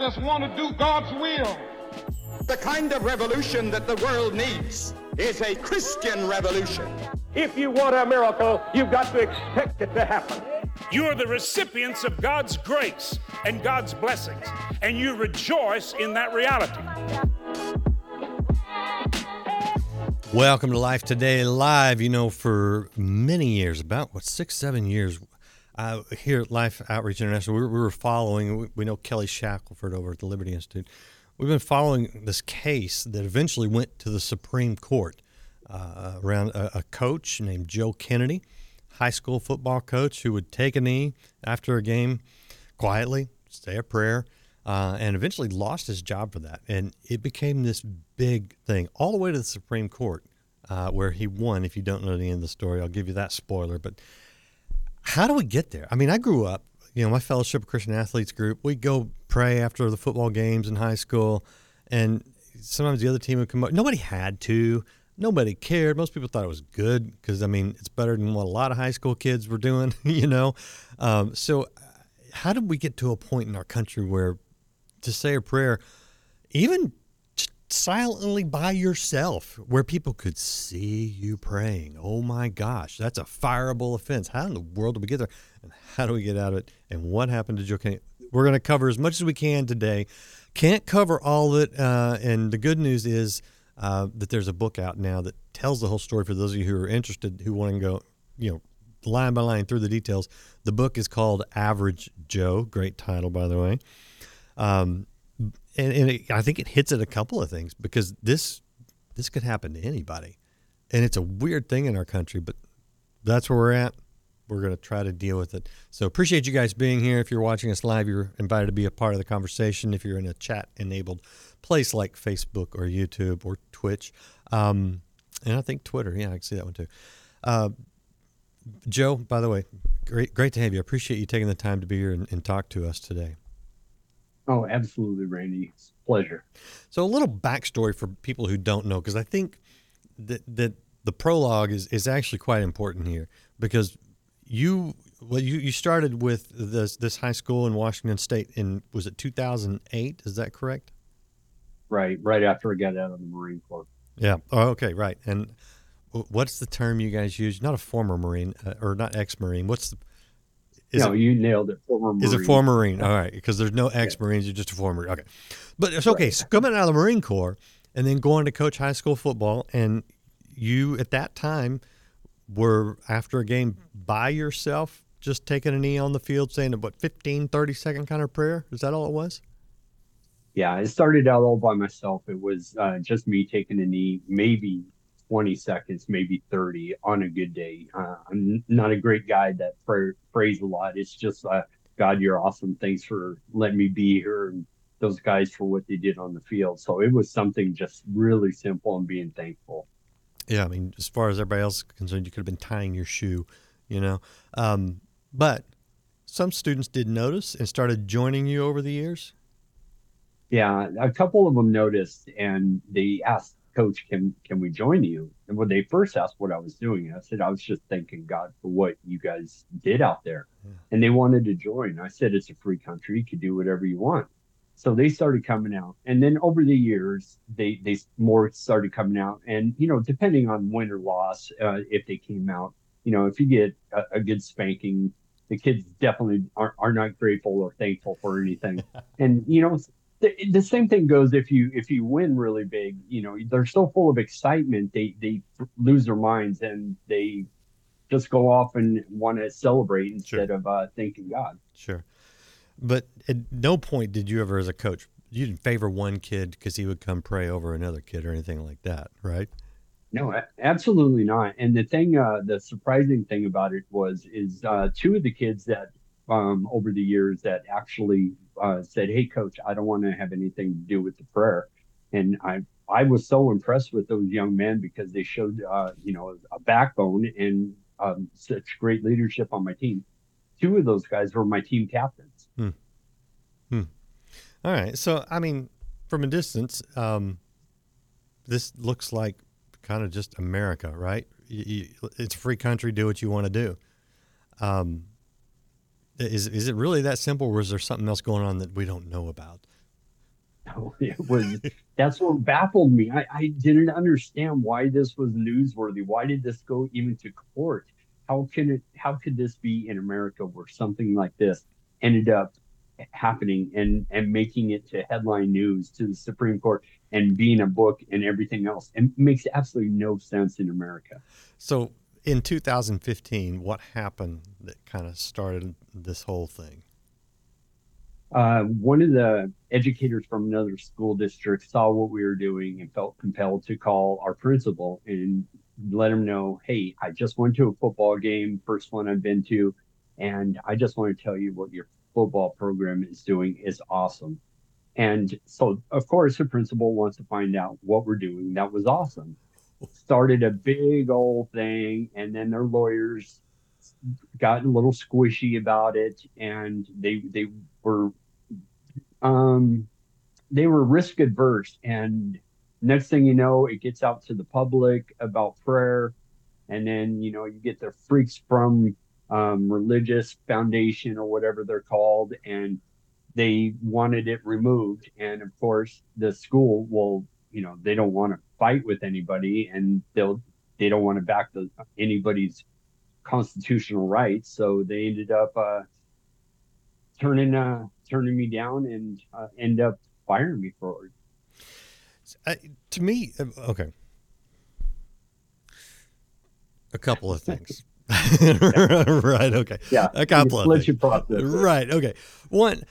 just want to do God's will. The kind of revolution that the world needs is a Christian revolution. If you want a miracle, you've got to expect it to happen. You are the recipients of God's grace and God's blessings, and you rejoice in that reality. Welcome to Life Today Live. You know, for many years, about what, six, seven years, uh, here at Life Outreach International, we were, we were following, we, we know Kelly Shackelford over at the Liberty Institute. We've been following this case that eventually went to the Supreme Court uh, around a, a coach named Joe Kennedy, high school football coach who would take a knee after a game quietly, say a prayer, uh, and eventually lost his job for that. And it became this big thing all the way to the Supreme Court, uh, where he won. If you don't know the end of the story, I'll give you that spoiler. But how do we get there? I mean, I grew up, you know, my Fellowship of Christian Athletes group, we go pray after the football games in high school, and sometimes the other team would come up. Nobody had to. Nobody cared. Most people thought it was good because, I mean, it's better than what a lot of high school kids were doing, you know? Um, so, how did we get to a point in our country where to say a prayer, even silently by yourself, where people could see you praying. Oh my gosh, that's a fireable offense. How in the world do we get there? And how do we get out of it? And what happened to Joe Kennedy? We're going to cover as much as we can today. Can't cover all of it. Uh, and the good news is uh, that there's a book out now that tells the whole story for those of you who are interested, who want to go, you know, line by line through the details. The book is called Average Joe. Great title, by the way. Um, and, and it, I think it hits at a couple of things because this this could happen to anybody, and it's a weird thing in our country, but that's where we're at. We're going to try to deal with it. So appreciate you guys being here. If you're watching us live, you're invited to be a part of the conversation. If you're in a chat enabled place like Facebook or YouTube or Twitch, um, and I think Twitter, yeah, I can see that one too. Uh, Joe, by the way, great great to have you. I appreciate you taking the time to be here and, and talk to us today. Oh, absolutely, Randy. It's a pleasure. So, a little backstory for people who don't know, because I think that that the prologue is is actually quite important here, because you well you, you started with this this high school in Washington State in was it 2008? Is that correct? Right, right after I got out of the Marine Corps. Yeah. Oh, okay, right. And what's the term you guys use? Not a former Marine uh, or not ex-Marine. What's the is no, you nailed it. Former Marine. Is a former Marine. All right, because there's no ex-Marines. You're just a former. Okay, but it's okay. Right. So coming out of the Marine Corps and then going to coach high school football, and you at that time were after a game by yourself, just taking a knee on the field, saying what 15, 30 second kind of prayer. Is that all it was? Yeah, it started out all by myself. It was uh, just me taking a knee, maybe 20 seconds, maybe 30 on a good day. Uh, I'm not a great guy that pray, prays a lot. It's just, uh, God, you're awesome. Thanks for letting me be here. And those guys for what they did on the field. So it was something just really simple and being thankful. Yeah. I mean, as far as everybody else is concerned, you could have been tying your shoe, you know. Um, but some students did notice and started joining you over the years. Yeah, a couple of them noticed and they asked, coach, can can we join you? And when they first asked what I was doing, I said I was just thanking God for what you guys did out there. Yeah. And they wanted to join. I said it's a free country, you can do whatever you want. So they started coming out. And then over the years, they they more started coming out. And you know, depending on win or loss, uh, if they came out, you know, if you get a, a good spanking, the kids definitely are, are not grateful or thankful for anything. and you know, the, the same thing goes if you if you win really big you know they're so full of excitement they they lose their minds and they just go off and want to celebrate instead sure. of uh, thanking god. Sure. But at no point did you ever as a coach you didn't favor one kid because he would come pray over another kid or anything like that right? No absolutely not. And the thing uh, the surprising thing about it was is uh, two of the kids that um, over the years that actually uh, said, "Hey, coach, I don't want to have anything to do with the prayer," and I I was so impressed with those young men because they showed uh, you know a backbone and um, such great leadership on my team. Two of those guys were my team captains. Hmm. Hmm. All right, so I mean, from a distance, um, this looks like kind of just America, right? You, you, it's a free country. Do what you want to do. Um, is is it really that simple, or is there something else going on that we don't know about? it was that's what baffled me. I, I didn't understand why this was newsworthy. Why did this go even to court? How can it how could this be in America where something like this ended up happening and and making it to headline news to the Supreme Court and being a book and everything else? It makes absolutely no sense in America. So in 2015, what happened that kind of started this whole thing? Uh, one of the educators from another school district saw what we were doing and felt compelled to call our principal and let him know, hey, I just went to a football game, first one I've been to, and I just want to tell you what your football program is doing is awesome. And so, of course, the principal wants to find out what we're doing. That was awesome. Started a big old thing, and then their lawyers got a little squishy about it, and they they were um, they were risk adverse. And next thing you know, it gets out to the public about prayer. And then, you know, you get the freaks from um, religious foundation or whatever they're called, and they wanted it removed. And of course, the school will, you know, they don't want to fight with anybody, and they'll they don't want to back the anybody's constitutional rights. So they ended up uh, turning uh, turning me down and uh, end up firing me for it. Uh, to me, uh, okay, a couple of things. right. Okay. Yeah. A couple of things. Process. Right. Okay. One.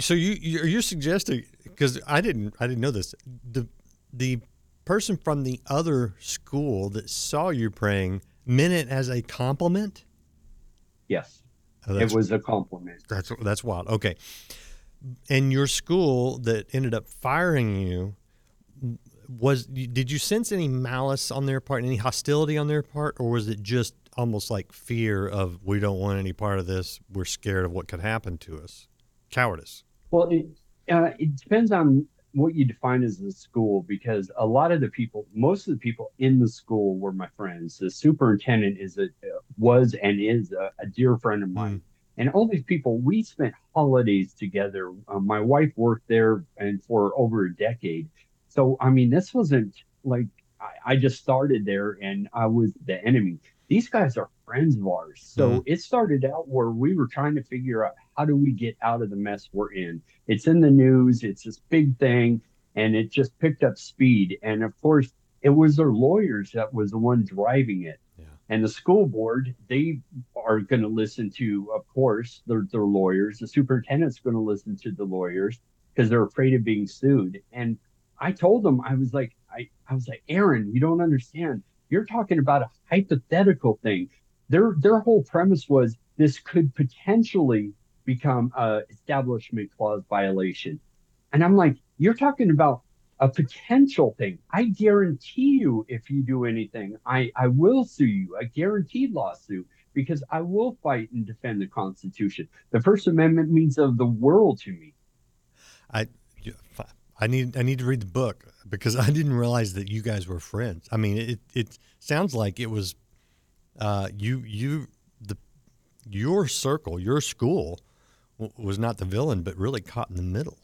So you you're suggesting because I didn't I didn't know this the the person from the other school that saw you praying meant it as a compliment. Yes. Oh, it was a compliment. That's that's wild. Okay. And your school that ended up firing you was did you sense any malice on their part, any hostility on their part, or was it just almost like fear of we don't want any part of this, we're scared of what could happen to us, cowardice? Well, it, uh, it depends on what you define as a school because a lot of the people most of the people in the school were my friends. The superintendent is a was and is a, a dear friend of mine. Mm. and all these people we spent holidays together. Um, my wife worked there and for over a decade. So i mean this wasn't like I, I just started there and i was the enemy. These guys are friends of ours. So mm. it started out where we were trying to figure out how do we get out of the mess we're in? It's in the news, it's this big thing, and it just picked up speed. And of course, it was their lawyers that was the one driving it. Yeah. And the school board, they are going to listen to, of course, their, their lawyers. The superintendent's going to listen to the lawyers because they're afraid of being sued. And I told them, I was like, I, I was like, Aaron, you don't understand. You're talking about a hypothetical thing. Their their whole premise was this could potentially become a establishment clause violation. And I'm like, you're talking about a potential thing. I guarantee you, if you do anything, I, I will sue you, a guaranteed lawsuit, because I will fight and defend the Constitution. The First Amendment means of the world to me. I, I need I need to read the book because I didn't realize that you guys were friends. I mean, it it sounds like it was uh, you you the your circle, your school was not the villain, but really caught in the middle.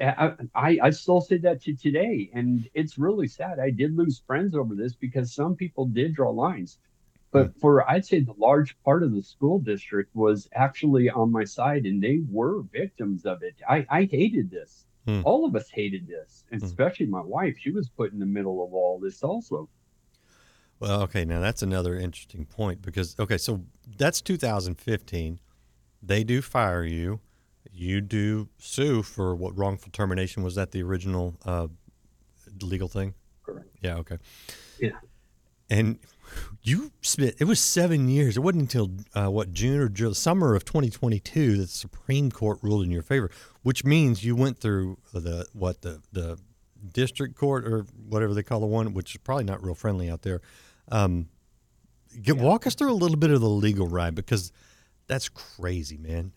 I, I, I still say that to today, and it's really sad. I did lose friends over this because some people did draw lines, but hmm. for I'd say the large part of the school district was actually on my side, and they were victims of it. I, I hated this. Hmm. All of us hated this, hmm. especially my wife. She was put in the middle of all this also. Well, okay, now that's another interesting point because okay, so that's 2015 they do fire you. You do sue for what wrongful termination was that the original uh, legal thing? Correct. Yeah. Okay. Yeah. And you spent it was seven years. It wasn't until uh, what June or summer of 2022 that the Supreme Court ruled in your favor, which means you went through the what the the district court or whatever they call the one, which is probably not real friendly out there. Um, get, yeah. Walk us through a little bit of the legal ride because that's crazy, man.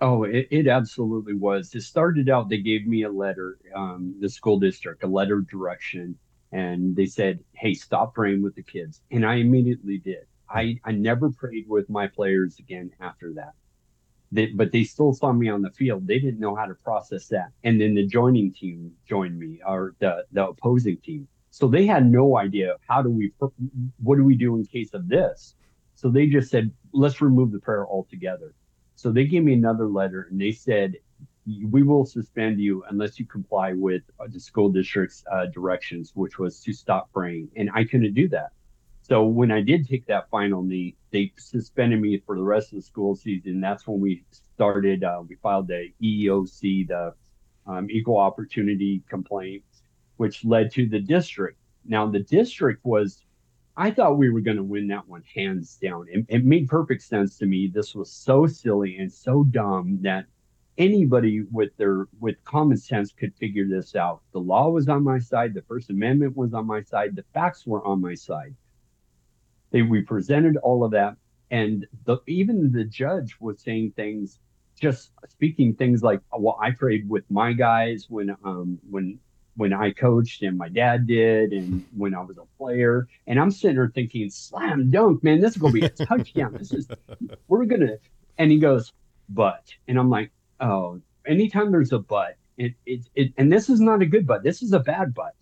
Oh, it, it absolutely was. It started out, they gave me a letter, um, the school district, a letter of direction, and they said, hey, stop praying with the kids. And I immediately did. I, I never prayed with my players again after that. they, but they still saw me on the field. They didn't know how to process that. And then the joining team joined me, or the the opposing team. So they had no idea how do we, what do we do in case of this? So they just said, let's remove the prayer altogether. So they gave me another letter and they said, we will suspend you unless you comply with the school district's uh, directions, which was to stop praying. And I couldn't do that. So when I did take that final knee, they suspended me for the rest of the school season. That's when we started. Uh, we filed the EEOC, the um, Equal Opportunity Complaint, which led to the district. Now the district was, I thought we were going to win that one hands down. It, it made perfect sense to me. This was so silly and so dumb that anybody with their with common sense could figure this out. The law was on my side. The First Amendment was on my side. The facts were on my side. They we presented all of that, and the even the judge was saying things, just speaking things like, "Well, I prayed with my guys when um when when I coached and my dad did, and when I was a player." And I'm sitting there thinking, "Slam dunk, man! This is gonna be a touchdown. This is we're gonna." And he goes, "But," and I'm like, "Oh." Anytime there's a but, it, it, it, and this is not a good but. This is a bad but.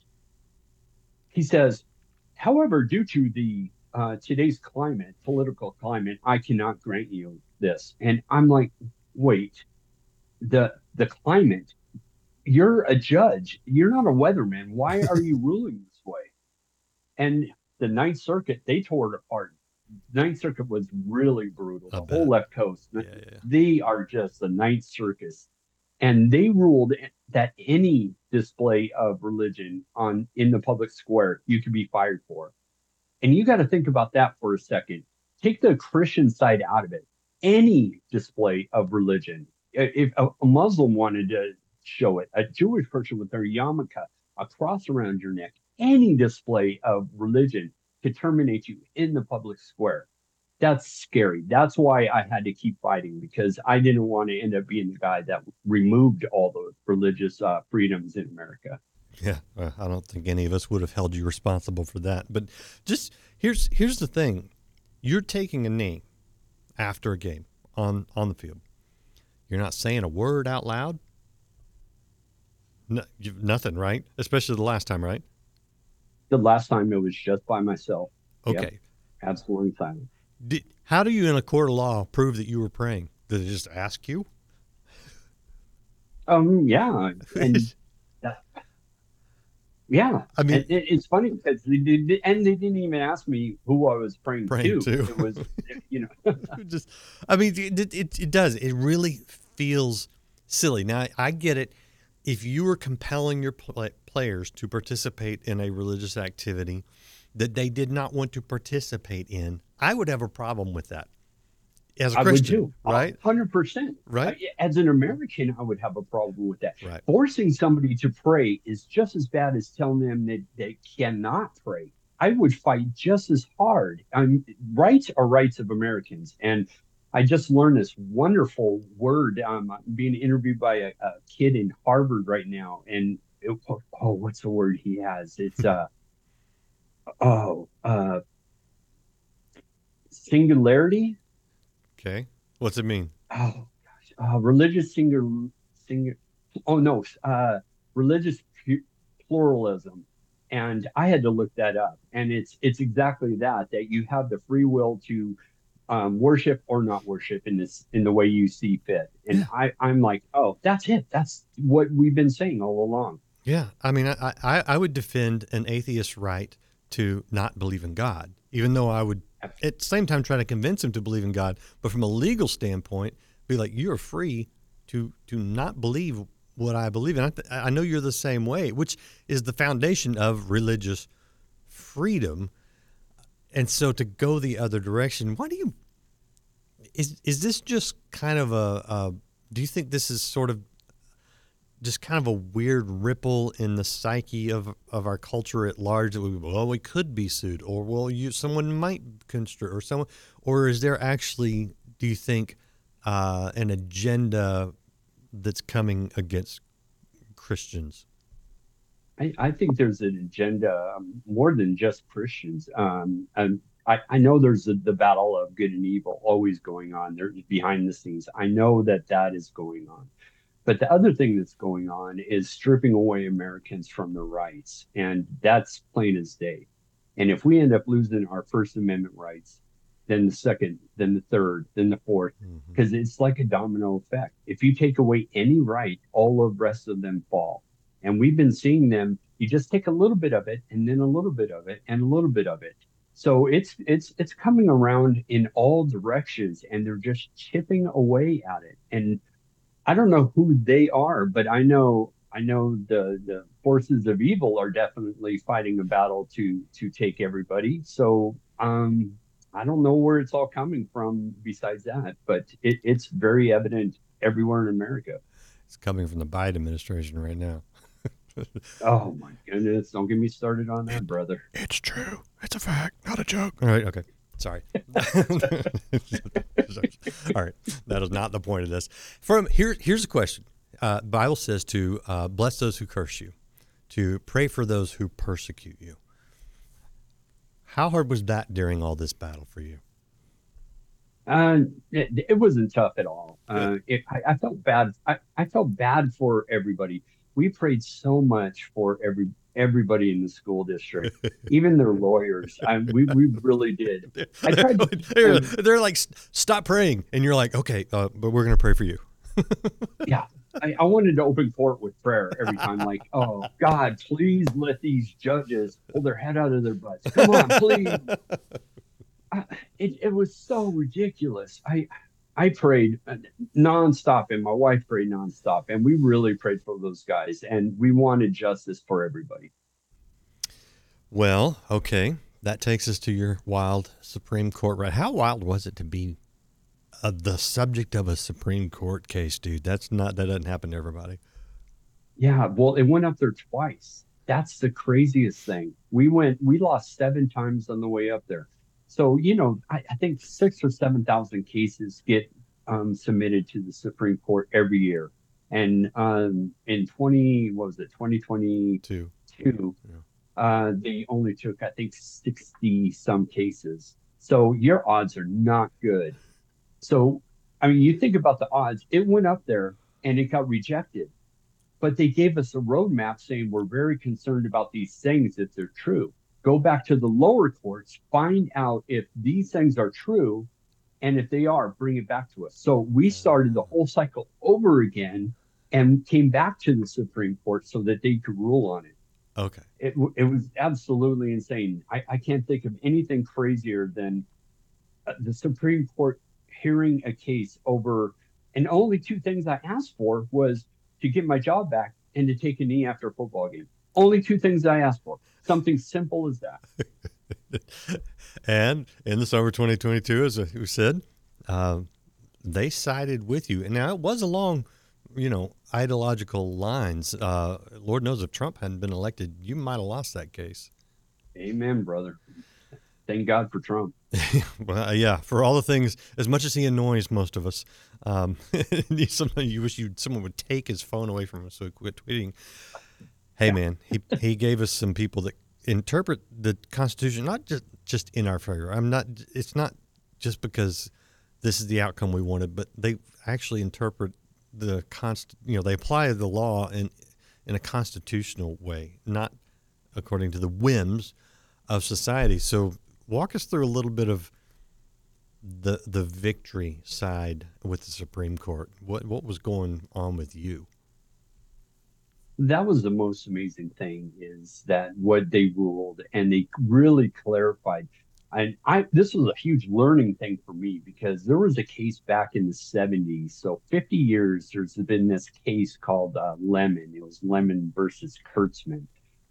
He says, however, due to the uh, today's climate, political climate, I cannot grant you this. And I'm like, wait, the the climate, you're a judge, you're not a weatherman. Why are you ruling this way? And the Ninth Circuit, they tore it apart. Ninth Circuit was really brutal. The whole left coast, yeah, yeah. they are just the Ninth Circus, and they ruled that any display of religion on in the public square you could be fired for. And you got to think about that for a second. Take the Christian side out of it. Any display of religion, if a, Muslim wanted to show it, a Jewish person with their yarmulke, a cross around your neck, any display of religion could terminate you in the public square. That's scary. That's why I had to keep fighting because I didn't want to end up being the guy that removed all the religious uh, freedoms in America. Yeah, I don't think any of us would have held you responsible for that. But just here's here's the thing: you're taking a knee after a game on on the field. You're not saying a word out loud. No, nothing, right? Especially the last time, right? The last time it was just by myself. Okay, yep. absolutely silent. Did, how do you, in a court of law, prove that you were praying? Did they just ask you? Um, yeah, and yeah, I mean, it, it's funny because they did, and they didn't even ask me who I was praying, praying to. to. It was, you know, just. I mean, it, it, it does. It really feels silly. Now I get it. If you were compelling your players to participate in a religious activity that they did not want to participate in, I would have a problem with that as a I Christian, would too. right? Hundred percent, right? As an American, I would have a problem with that. Right. Forcing somebody to pray is just as bad as telling them that they cannot pray. I would fight just as hard. I'm rights are rights of Americans, and I just learned this wonderful word. Um, I'm being interviewed by a, a kid in Harvard right now, and it, oh, what's the word he has? It's uh, oh, uh, singularity Okay. What's it mean? Oh gosh, uh, religious singer, singer. Oh no, uh, religious pluralism, and I had to look that up, and it's it's exactly that that you have the free will to um, worship or not worship in this in the way you see fit, and yeah. I I'm like, oh, that's it. That's what we've been saying all along. Yeah, I mean, I I, I would defend an atheist's right to not believe in God, even though I would at the same time try to convince him to believe in God, but from a legal standpoint, be like, you're free to to not believe what I believe in. I, I know you're the same way, which is the foundation of religious freedom. And so to go the other direction, why do you? Is is this just kind of a? do you think this is sort of just kind of a weird ripple in the psyche of, of our culture at large that we well we could be sued or well you someone might construe or someone or is there actually do you think uh, an agenda that's coming against Christians? I, I think there's an agenda um, more than just Christians. Um, and I, I know there's the, the battle of good and evil always going on there behind the scenes. I know that that is going on. But the other thing that's going on is stripping away Americans from their rights. And that's plain as day. And if we end up losing our First Amendment rights, then the second, then the third, then the fourth, because mm-hmm. it's like a domino effect. If you take away any right, all of the rest of them fall. And we've been seeing them, you just take a little bit of it and then a little bit of it and a little bit of it. So it's it's it's coming around in all directions and they're just chipping away at it. And I don't know who they are, but I know I know the the forces of evil are definitely fighting a battle to to take everybody. So um, I don't know where it's all coming from besides that, but it, it's very evident everywhere in America. It's coming from the Biden administration right now. Oh my goodness! Don't get me started on that, brother. It's true. It's a fact, not a joke. All right. Okay. Sorry. All right, that is not the point of this. From here, here's a question. Uh, Bible says to uh, bless those who curse you, to pray for those who persecute you. How hard was that during all this battle for you? Uh, it, it wasn't tough at all. Uh, it, I, I, felt bad. I, I felt bad for everybody. We prayed so much for every everybody in the school district, even their lawyers. I, we, we really did. I tried to, they're, they're, like, stop praying. And you're like, okay, uh, but we're going to pray for you. yeah. I, I, wanted to open court with prayer every time, like, oh, God, please let these judges pull their head out of their butts. Come on, please. I, it, it was so ridiculous. I, I prayed uh, nonstop, and my wife prayed nonstop, and we really prayed for those guys, and we wanted justice for everybody. Well, okay, that takes us to your wild Supreme Court right. How wild was it to be uh, the subject of a Supreme Court case, dude? That's not that doesn't happen to everybody. Yeah, well, it went up there twice. That's the craziest thing. We went, we lost seven times on the way up there. So, you know, I, I think six or 7,000 cases get um, submitted to the Supreme Court every year. And um, in 20, what was it, 2022, Two. Yeah. Uh, they only took, I think, 60 some cases. So your odds are not good. So, I mean, you think about the odds, it went up there and it got rejected. But they gave us a roadmap saying we're very concerned about these things if they're true go back to the lower courts, find out if these things are true. And if they are, bring it back to us. So we started the whole cycle over again and came back to the Supreme Court so that they could rule on it. Okay. It, it was absolutely insane. I, I can't think of anything crazier than uh, the Supreme Court hearing a case over, and only two things I asked for was to get my job back and to take a knee after a football game. Only two things I asked for. Something simple as that. and in the summer 2022, as we said, uh, they sided with you. And now it was along, you know, ideological lines. Uh, Lord knows if Trump hadn't been elected, you might have lost that case. Amen, brother. Thank God for Trump. well, yeah, for all the things, as much as he annoys most of us, um, sometimes you wish you someone would take his phone away from him so he quit tweeting. Hey, yeah. man, he he gave us some people that interpret the Constitution not just just in our favor. I'm not. It's not just because this is the outcome we wanted, but they actually interpret the const. You know, they apply the law in in a constitutional way, not according to the whims of society. So, walk us through a little bit of the the victory side with the Supreme Court. What what was going on with you? That was the most amazing thing is that what they ruled and they really clarified and I this was a huge learning thing for me because there was a case back in the 70s. So 50 years there's been this case called uh, Lemon. It was Lemon versus Kurtzman.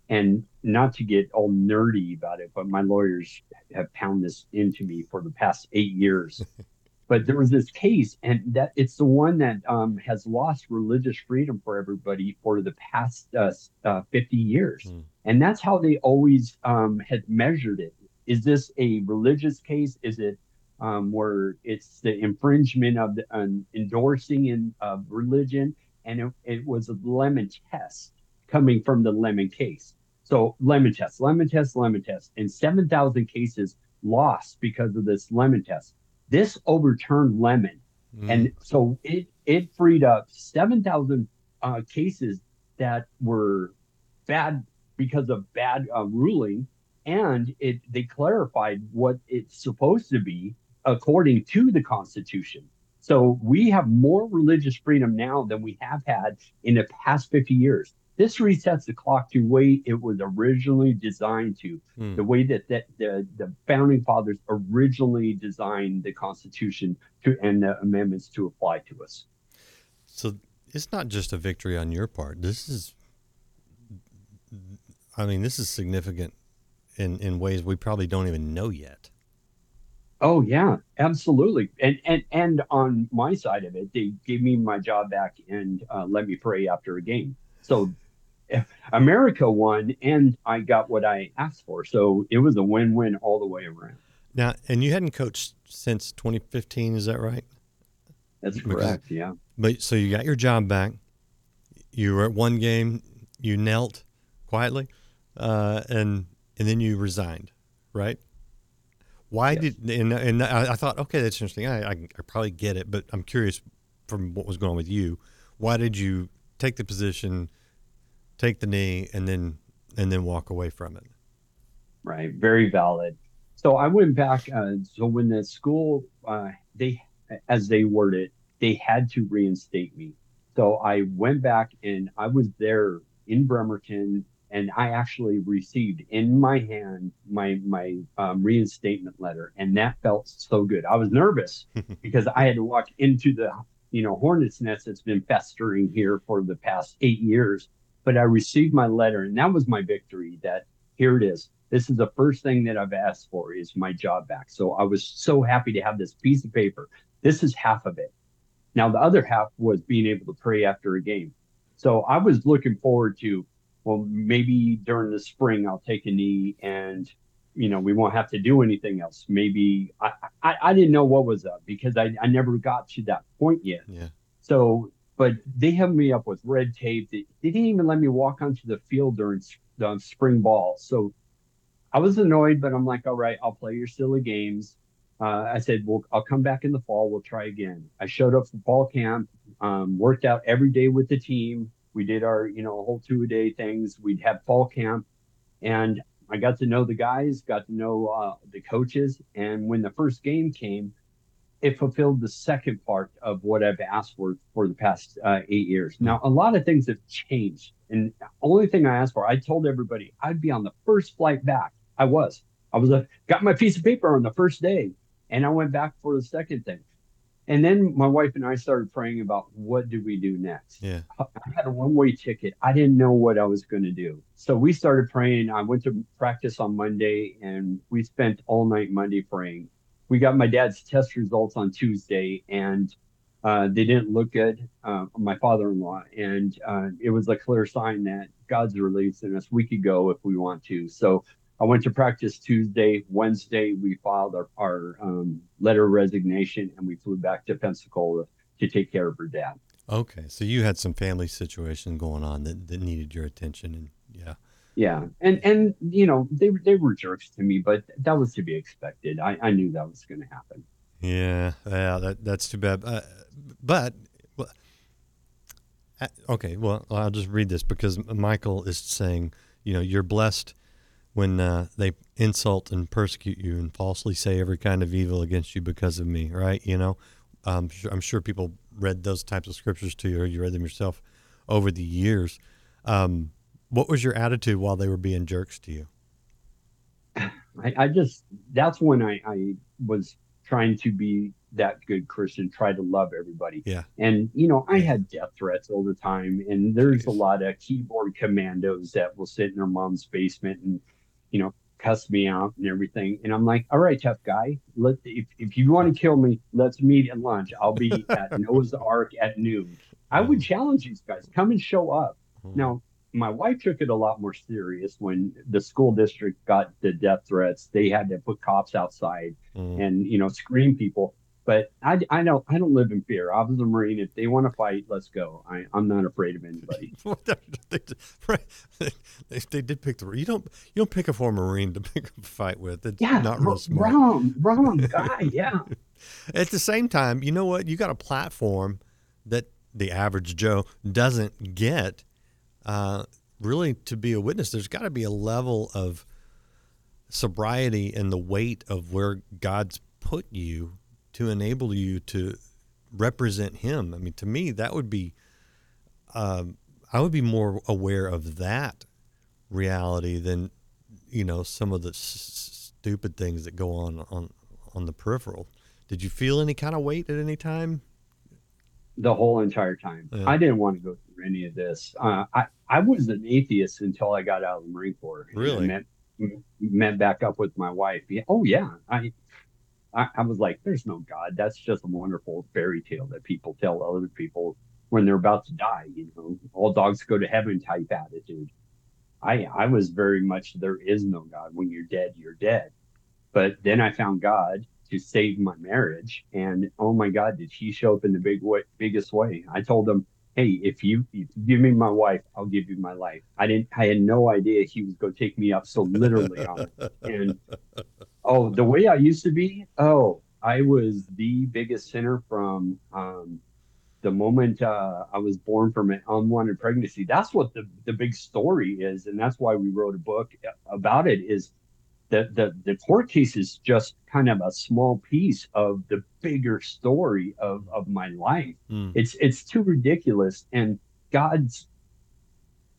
And not to get all nerdy about it, but my lawyers have pounded this into me for the past eight years. but there was this case, and that it's the one that um, has lost religious freedom for everybody for the past uh, uh, 50 years. Mm. And that's how they always um, had measured it. Is this a religious case? Is it um, where it's the infringement of the um, endorsing in uh, religion? And it, it was a lemon test coming from the lemon case. So lemon test, lemon test, lemon test. In 7,000 cases, lost because of this lemon test. This overturned lemon. Mm. And so it, it freed up 7,000 uh, cases that were bad because of bad uh, ruling. And it, they clarified what it's supposed to be according to the Constitution. So we have more religious freedom now than we have had in the past 50 years. This resets the clock to way it was originally designed to, Hmm. the way that, that the, the founding fathers originally designed the Constitution to and the amendments to apply to us. So it's not just a victory on your part. This is, I mean, this is significant in, in ways we probably don't even know yet. Oh yeah, absolutely. And and and on my side of it, they gave me my job back and uh, let me pray after a game. So America won, and I got what I asked for. So it was a win-win all the way around. Now, and you hadn't coached since 2015, is that right? That's correct. Yeah. But so you got your job back. You were at one game. You knelt quietly, uh, and and then you resigned, right? Why Yes. did and and I, I thought, okay, that's interesting. I, I I probably get it, but I'm curious from what was going on with you. Why did you take the position, take the knee, and then and then walk away from it? Right. Very valid. So I went back. Uh, so when the school, uh, they, as they worded, they had to reinstate me. So I went back and I was there in Bremerton, and I actually received in my hand my my um, reinstatement letter, and that felt so good. I was nervous because I had to walk into the you know hornet's nest that's been festering here for the past eight years. But I received my letter, and that was my victory. That here it is. This is the first thing that I've asked for is my job back. So I was so happy to have this piece of paper. This is half of it. Now the other half was being able to pray after a game. So I was looking forward to, well, maybe during the spring I'll take a knee and you know we won't have to do anything else. Maybe I I, I didn't know what was up because I, I never got to that point yet. Yeah. So, but they held me up with red tape. They, they didn't even let me walk onto the field during the spring ball. So I was annoyed, but I'm like, all right, I'll play your silly games. Uh, I said, well, I'll come back in the fall. We'll try again. I showed up for fall camp, um, worked out every day with the team. We did our, you know, whole two a day things. We'd have fall camp and I got to know the guys, got to know uh, the coaches. And when the first game came, it fulfilled the second part of what I've asked for for the past uh, eight years. Now, a lot of things have changed. And the only thing I asked for, I told everybody I'd be on the first flight back. I was. I was a, got my piece of paper on the first day, and I went back for the second thing. And then my wife and I started praying about what do we do next. Yeah. I had a one way ticket. I didn't know what I was going to do. So we started praying. I went to practice on Monday and we spent all night Monday praying. We got my dad's test results on Tuesday and uh, they didn't look good. Uh, my father in law. And uh, it was a clear sign that God's releasing us. We could go if we want to. So I went to practice Tuesday. Wednesday, we filed our, our um, letter of resignation and we flew back to Pensacola to take care of her dad. Okay, so you had some family situation going on that, that needed your attention, and yeah, Yeah, and and you know they they were jerks to me, but that was to be expected. I, I knew that was going to happen. yeah, yeah. That that's too bad. Uh, but well, uh, okay, well, I'll just read this because Michael is saying, you know, you're blessed when uh, they insult and persecute you and falsely say every kind of evil against you because of me, right? You know, um, I'm sure people read those types of scriptures to you, or you read them yourself over the years. Um, what was your attitude while they were being jerks to you? I, I just that's when I, I was trying to be that good Christian, try to love everybody. Yeah. And you know, I had death threats all the time, and there's a lot of keyboard commandos that will sit in their mom's basement and you know cuss me out and everything. And I'm like, all right, tough guy, let if if you want to kill me, let's meet at lunch. I'll be at Noah's Ark at noon. I would mm. challenge these guys, come and show up. Mm. Now, my wife took it a lot more serious when the school district got the death threats. They had to put cops outside Mm. and you know screen people. But I, I don't I don't live in fear. I was a Marine. If they want to fight, let's go. I, I'm not afraid of anybody. they, they, they did pick the you don't you don't pick a former Marine to pick a fight with. It's yeah, not real smart. wrong, wrong guy. Yeah. At the same time, you know what? You got a platform that the average Joe doesn't get. Uh, really, to be a witness, there's got to be a level of sobriety and the weight of where God's put you to enable you to represent Him. I mean, to me, that would be. Um, I would be more aware of that reality than, you know, some of the s- stupid things that go on on on the peripheral. Did you feel any kind of weight at any time? The whole entire time, Yeah. I didn't want to go through any of this. Uh, I I was an atheist until I got out of the Marine Corps. Really? met met back up with my wife. Yeah, oh yeah, I, I I was like, there's no God. That's just a wonderful fairy tale that people tell other people when they're about to die. You know, all dogs go to heaven type attitude. I I was very much there is no God. When you're dead, you're dead. But then I found God to save my marriage, and oh my God, did He show up in the big way, biggest way? I told him, hey, if you, if you give me my wife, I'll give you my life. I didn't, I had no idea he was going to take me up so literally on it. And oh, the way I used to be, oh, I was the biggest sinner from um, the moment uh, I was born from an unwanted pregnancy. That's what the the big story is, and that's why we wrote a book about it. Is the the the court case is just kind of a small piece of the bigger story of of my life. Mm. It's it's too ridiculous, and God's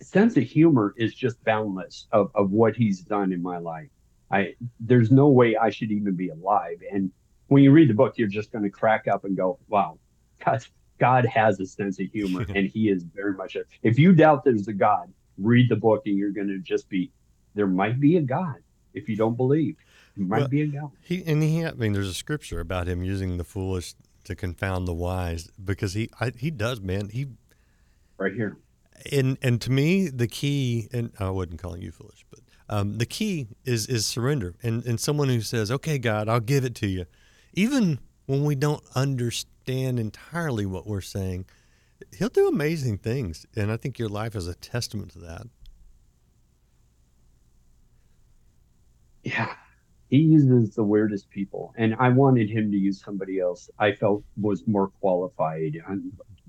sense of humor is just boundless of of what He's done in my life. I there's no way I should even be alive. And when you read the book, you're just going to crack up and go, "Wow, God, God has a sense of humor, and He is very much a." If you doubt there's a God, read the book, and you're going to just be, there might be a God. If you don't believe, there might Well, be a God. He and he. I mean, there's a scripture about him using the foolish to confound the wise because he I, he does, man. He Right here. and and to me the key and I wasn't calling you foolish, but um, the key is is surrender and and someone who says, "Okay, God, I'll give it to you," even when we don't understand entirely what we're saying. He'll do amazing things, and I think your life is a testament to that. Yeah. He uses the weirdest people, and I wanted him to use somebody else I felt was more qualified.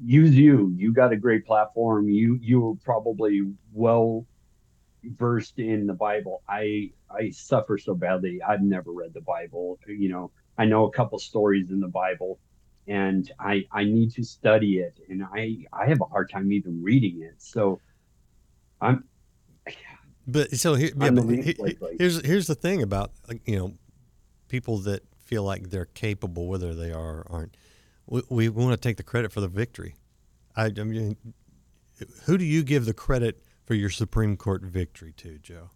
Use you. You got a great platform. You you were probably well versed in the Bible. I I suffer so badly. I've never read the Bible. You know, I know a couple stories in the Bible, and I I need to study it, and I I have a hard time even reading it. So I'm But so here, yeah, but he- here's here's the thing about like, you know people that feel like they're capable, whether they are or aren't. We, we want to take the credit for the victory. I, I mean, who do you give the credit for your Supreme Court victory to, Joe?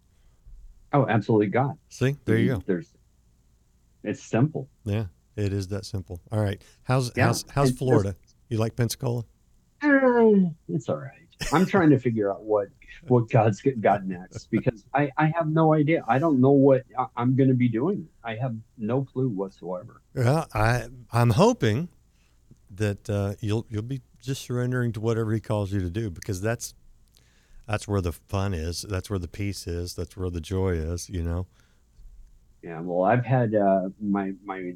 oh absolutely God. See, there you go. There's it's simple. Yeah, it is that simple. All right, how's Yeah, how's how's just- Florida? You like Pensacola? Uh, it's all right. I'm trying to figure out what what God's got next because I I have no idea. I don't know what I'm going to be doing. I have no clue whatsoever. Well, I I'm hoping that uh, you'll you'll be just surrendering to whatever He calls you to do because that's that's where the fun is. That's where the peace is. That's where the joy is. You know. Yeah. Well, I've had uh, my my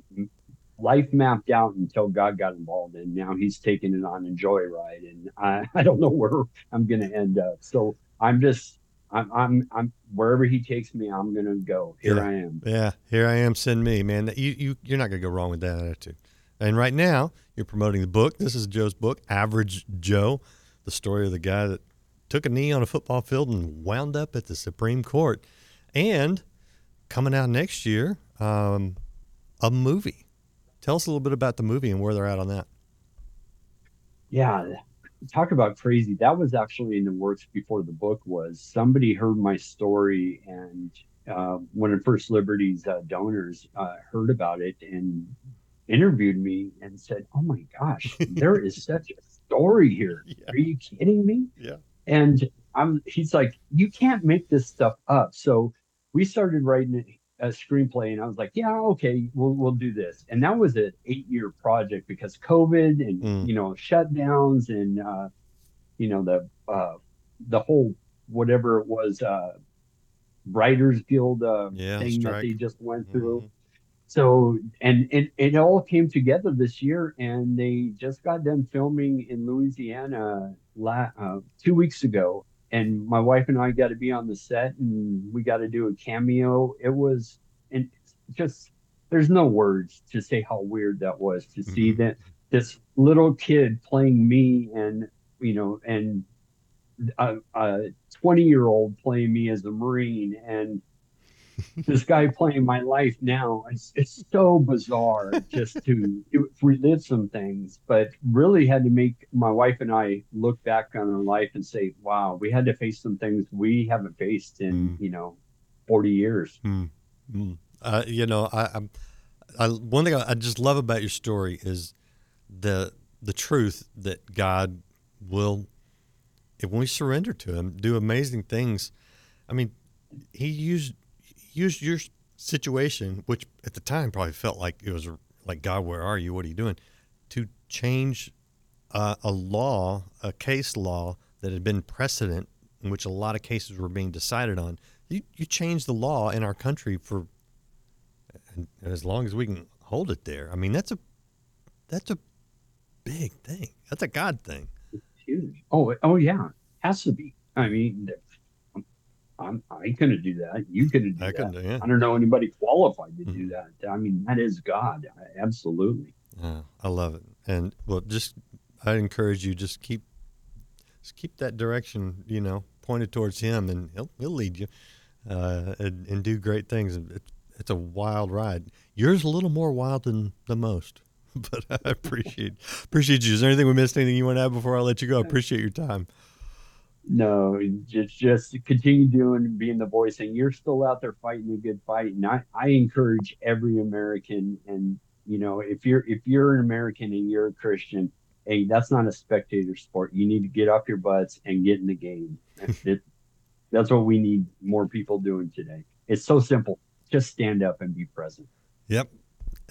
life mapped out until God got involved, and now He's taking it on a joyride, and I I don't know where I'm going to end up. So I'm just. I'm, I'm, I'm wherever he takes me, I'm gonna go. Here Yeah. I am. Yeah, here I am. Send me, man. You you you're not gonna go wrong with that attitude. And right now, you're promoting the book. This is Joe's book, Average Joe, the story of the guy that took a knee on a football field and wound up at the Supreme Court. And coming out next year, um, a movie. Tell us a little bit about the movie and where they're at on that. Yeah, talk about crazy. That was actually in the works before the book was. Somebody heard my story, and uh, one of First Liberty's uh, donors uh, heard about it and interviewed me and said, "Oh my gosh, there is such a story here. Yeah. Are you kidding me?" Yeah. And I'm. He's like, "You can't make this stuff up." So we started writing it. A screenplay and I was like, yeah, okay, we'll we'll do this. And that was an eight year project because COVID and Mm. you know shutdowns and uh, you know the uh, the whole whatever it was uh, Writers Guild uh, Yeah, thing that they just went through. Mhm. So and it, it all came together this year, and they just got done filming in Louisiana la- uh, two weeks ago, and my wife and I got to be on the set, and we got to do a cameo. It was and just there's no words to say how weird that was to see Mhm. that this little kid playing me, and you know, and a, a 20 year old playing me as a Marine, and this guy playing my life now. It's, it's so bizarre just to relive some things, but really had to make my wife and I look back on our life and say, wow, we had to face some things we haven't faced in, Mm. you know, 40 years. Mm. Mm. Uh, you know, I, I'm, I one thing I, I just love about your story is the the truth that God will, if we surrender to Him, do amazing things. I mean, He used used your situation, which at the time probably felt like it was like God, where are you? What are you doing? To change uh, a law, a case law that had been precedent in which a lot of cases were being decided on. You you change the law in our country for as long as we can hold it there. I mean, that's a that's a big thing. That's a God thing. Huge. Oh, oh yeah, has to be. I mean, I'm, I couldn't do that. You couldn't do I that. couldn't. Yeah. I don't know anybody qualified to Mm-hmm. do that. I mean, that is God. Absolutely. Uh, I love it. And well, just I encourage you just keep just keep that direction, you know, pointed towards Him, and He'll He'll lead you uh, and, and do great things. And It's it's a wild ride. Yours a little more wild than the most, but I appreciate appreciate you. Is there anything we missed? Anything you want to add before I let you go? I appreciate your time. No, just just continue doing being the voice, and you're still out there fighting a good fight. And I, I encourage every American, and you know, if you're if you're an American and you're a Christian, hey, that's not a spectator sport. You need to get off your butts and get in the game. It, that's what we need more people doing today. It's so simple. Just stand up and be present. Yep.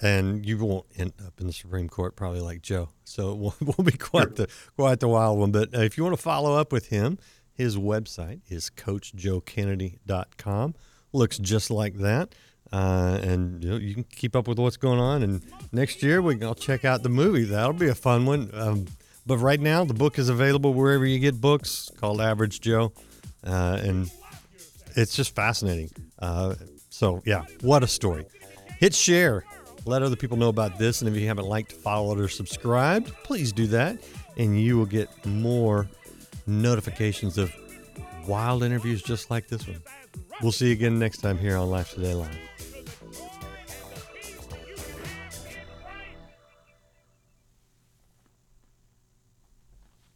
And you won't end up in the Supreme Court probably like Joe, so it won't, won't be quite the quite the wild one. But uh, if you want to follow up with him, his website is CoachJoeKennedy.com. Looks just like that, uh, and you, know, you can keep up with what's going on. And next year we I'll check out the movie. That'll be a fun one. Um, but right now the book is available wherever you get books, called Average Joe, uh, and it's just fascinating. Uh, so yeah, what a story! Hit share. Let other people know about this. And if you haven't liked, followed, or subscribed, please do that. And you will get more notifications of wild interviews just like this one. We'll see you again next time here on Life Today Live.